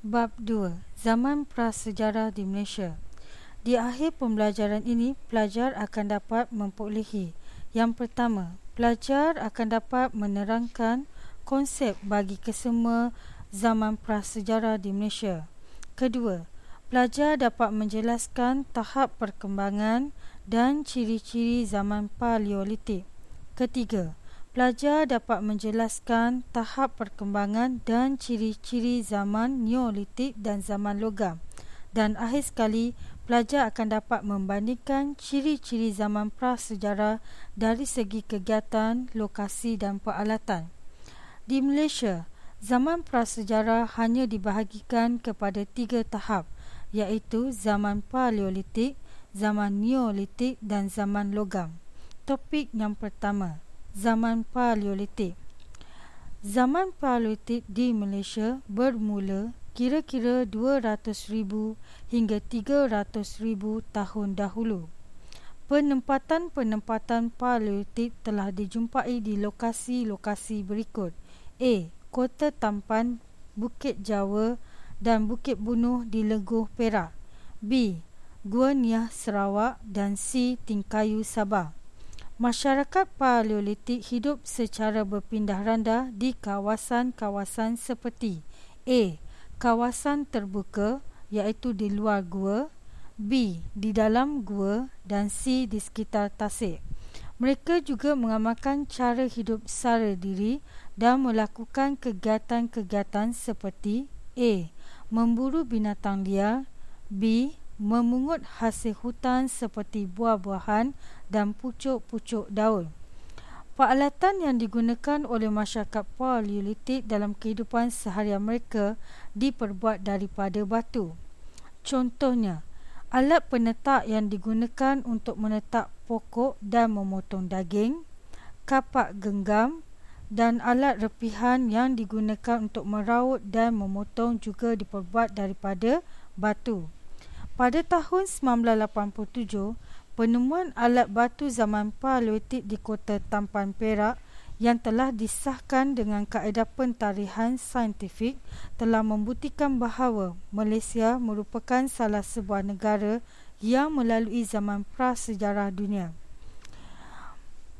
Bab 2. Zaman Prasejarah di Malaysia. Di akhir pembelajaran ini, pelajar akan dapat memperolehi. Yang pertama, pelajar akan dapat menerangkan konsep bagi kesemua zaman prasejarah di Malaysia. Kedua, pelajar dapat menjelaskan tahap perkembangan dan ciri-ciri zaman paleolitik. Ketiga, Pelajar dapat menjelaskan tahap perkembangan dan ciri-ciri zaman Neolitik dan zaman logam. Dan akhir sekali, pelajar akan dapat membandingkan ciri-ciri zaman prasejarah dari segi kegiatan, lokasi dan peralatan. Di Malaysia, zaman prasejarah hanya dibahagikan kepada tiga tahap iaitu zaman Paleolitik, zaman Neolitik dan zaman logam. Topik yang pertama, zaman Paleolitik. Zaman Paleolitik di Malaysia bermula kira-kira 200,000 hingga 300,000 tahun dahulu. Penempatan-penempatan Paleolitik telah dijumpai di lokasi-lokasi berikut. A. Kota Tampan, Bukit Jawa dan Bukit Bunuh di Leguh Perak. B. Gua Niah Sarawak dan C. Tingkayu Sabah. Masyarakat Paleolitik hidup secara berpindah randa di kawasan-kawasan seperti A. Kawasan terbuka iaitu di luar gua B. Di dalam gua dan C. Di sekitar tasik Mereka juga mengamalkan cara hidup sara diri dan melakukan kegiatan-kegiatan seperti A. Memburu binatang liar B memungut hasil hutan seperti buah-buahan dan pucuk-pucuk daun. Peralatan yang digunakan oleh masyarakat Paleolitik dalam kehidupan seharian mereka diperbuat daripada batu. Contohnya, alat penetak yang digunakan untuk menetak pokok dan memotong daging, kapak genggam dan alat repihan yang digunakan untuk meraut dan memotong juga diperbuat daripada batu. Pada tahun 1987, penemuan alat batu zaman Paleolitik di kota Tampan Perak yang telah disahkan dengan kaedah pentarihan saintifik telah membuktikan bahawa Malaysia merupakan salah sebuah negara yang melalui zaman prasejarah dunia.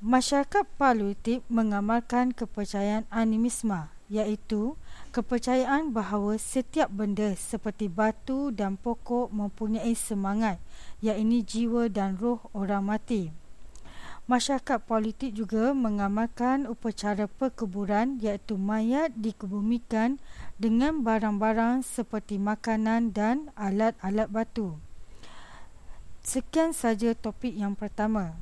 Masyarakat Paleolitik mengamalkan kepercayaan animisme iaitu kepercayaan bahawa setiap benda seperti batu dan pokok mempunyai semangat iaitu jiwa dan roh orang mati. Masyarakat politik juga mengamalkan upacara perkuburan iaitu mayat dikebumikan dengan barang-barang seperti makanan dan alat-alat batu. Sekian saja topik yang pertama.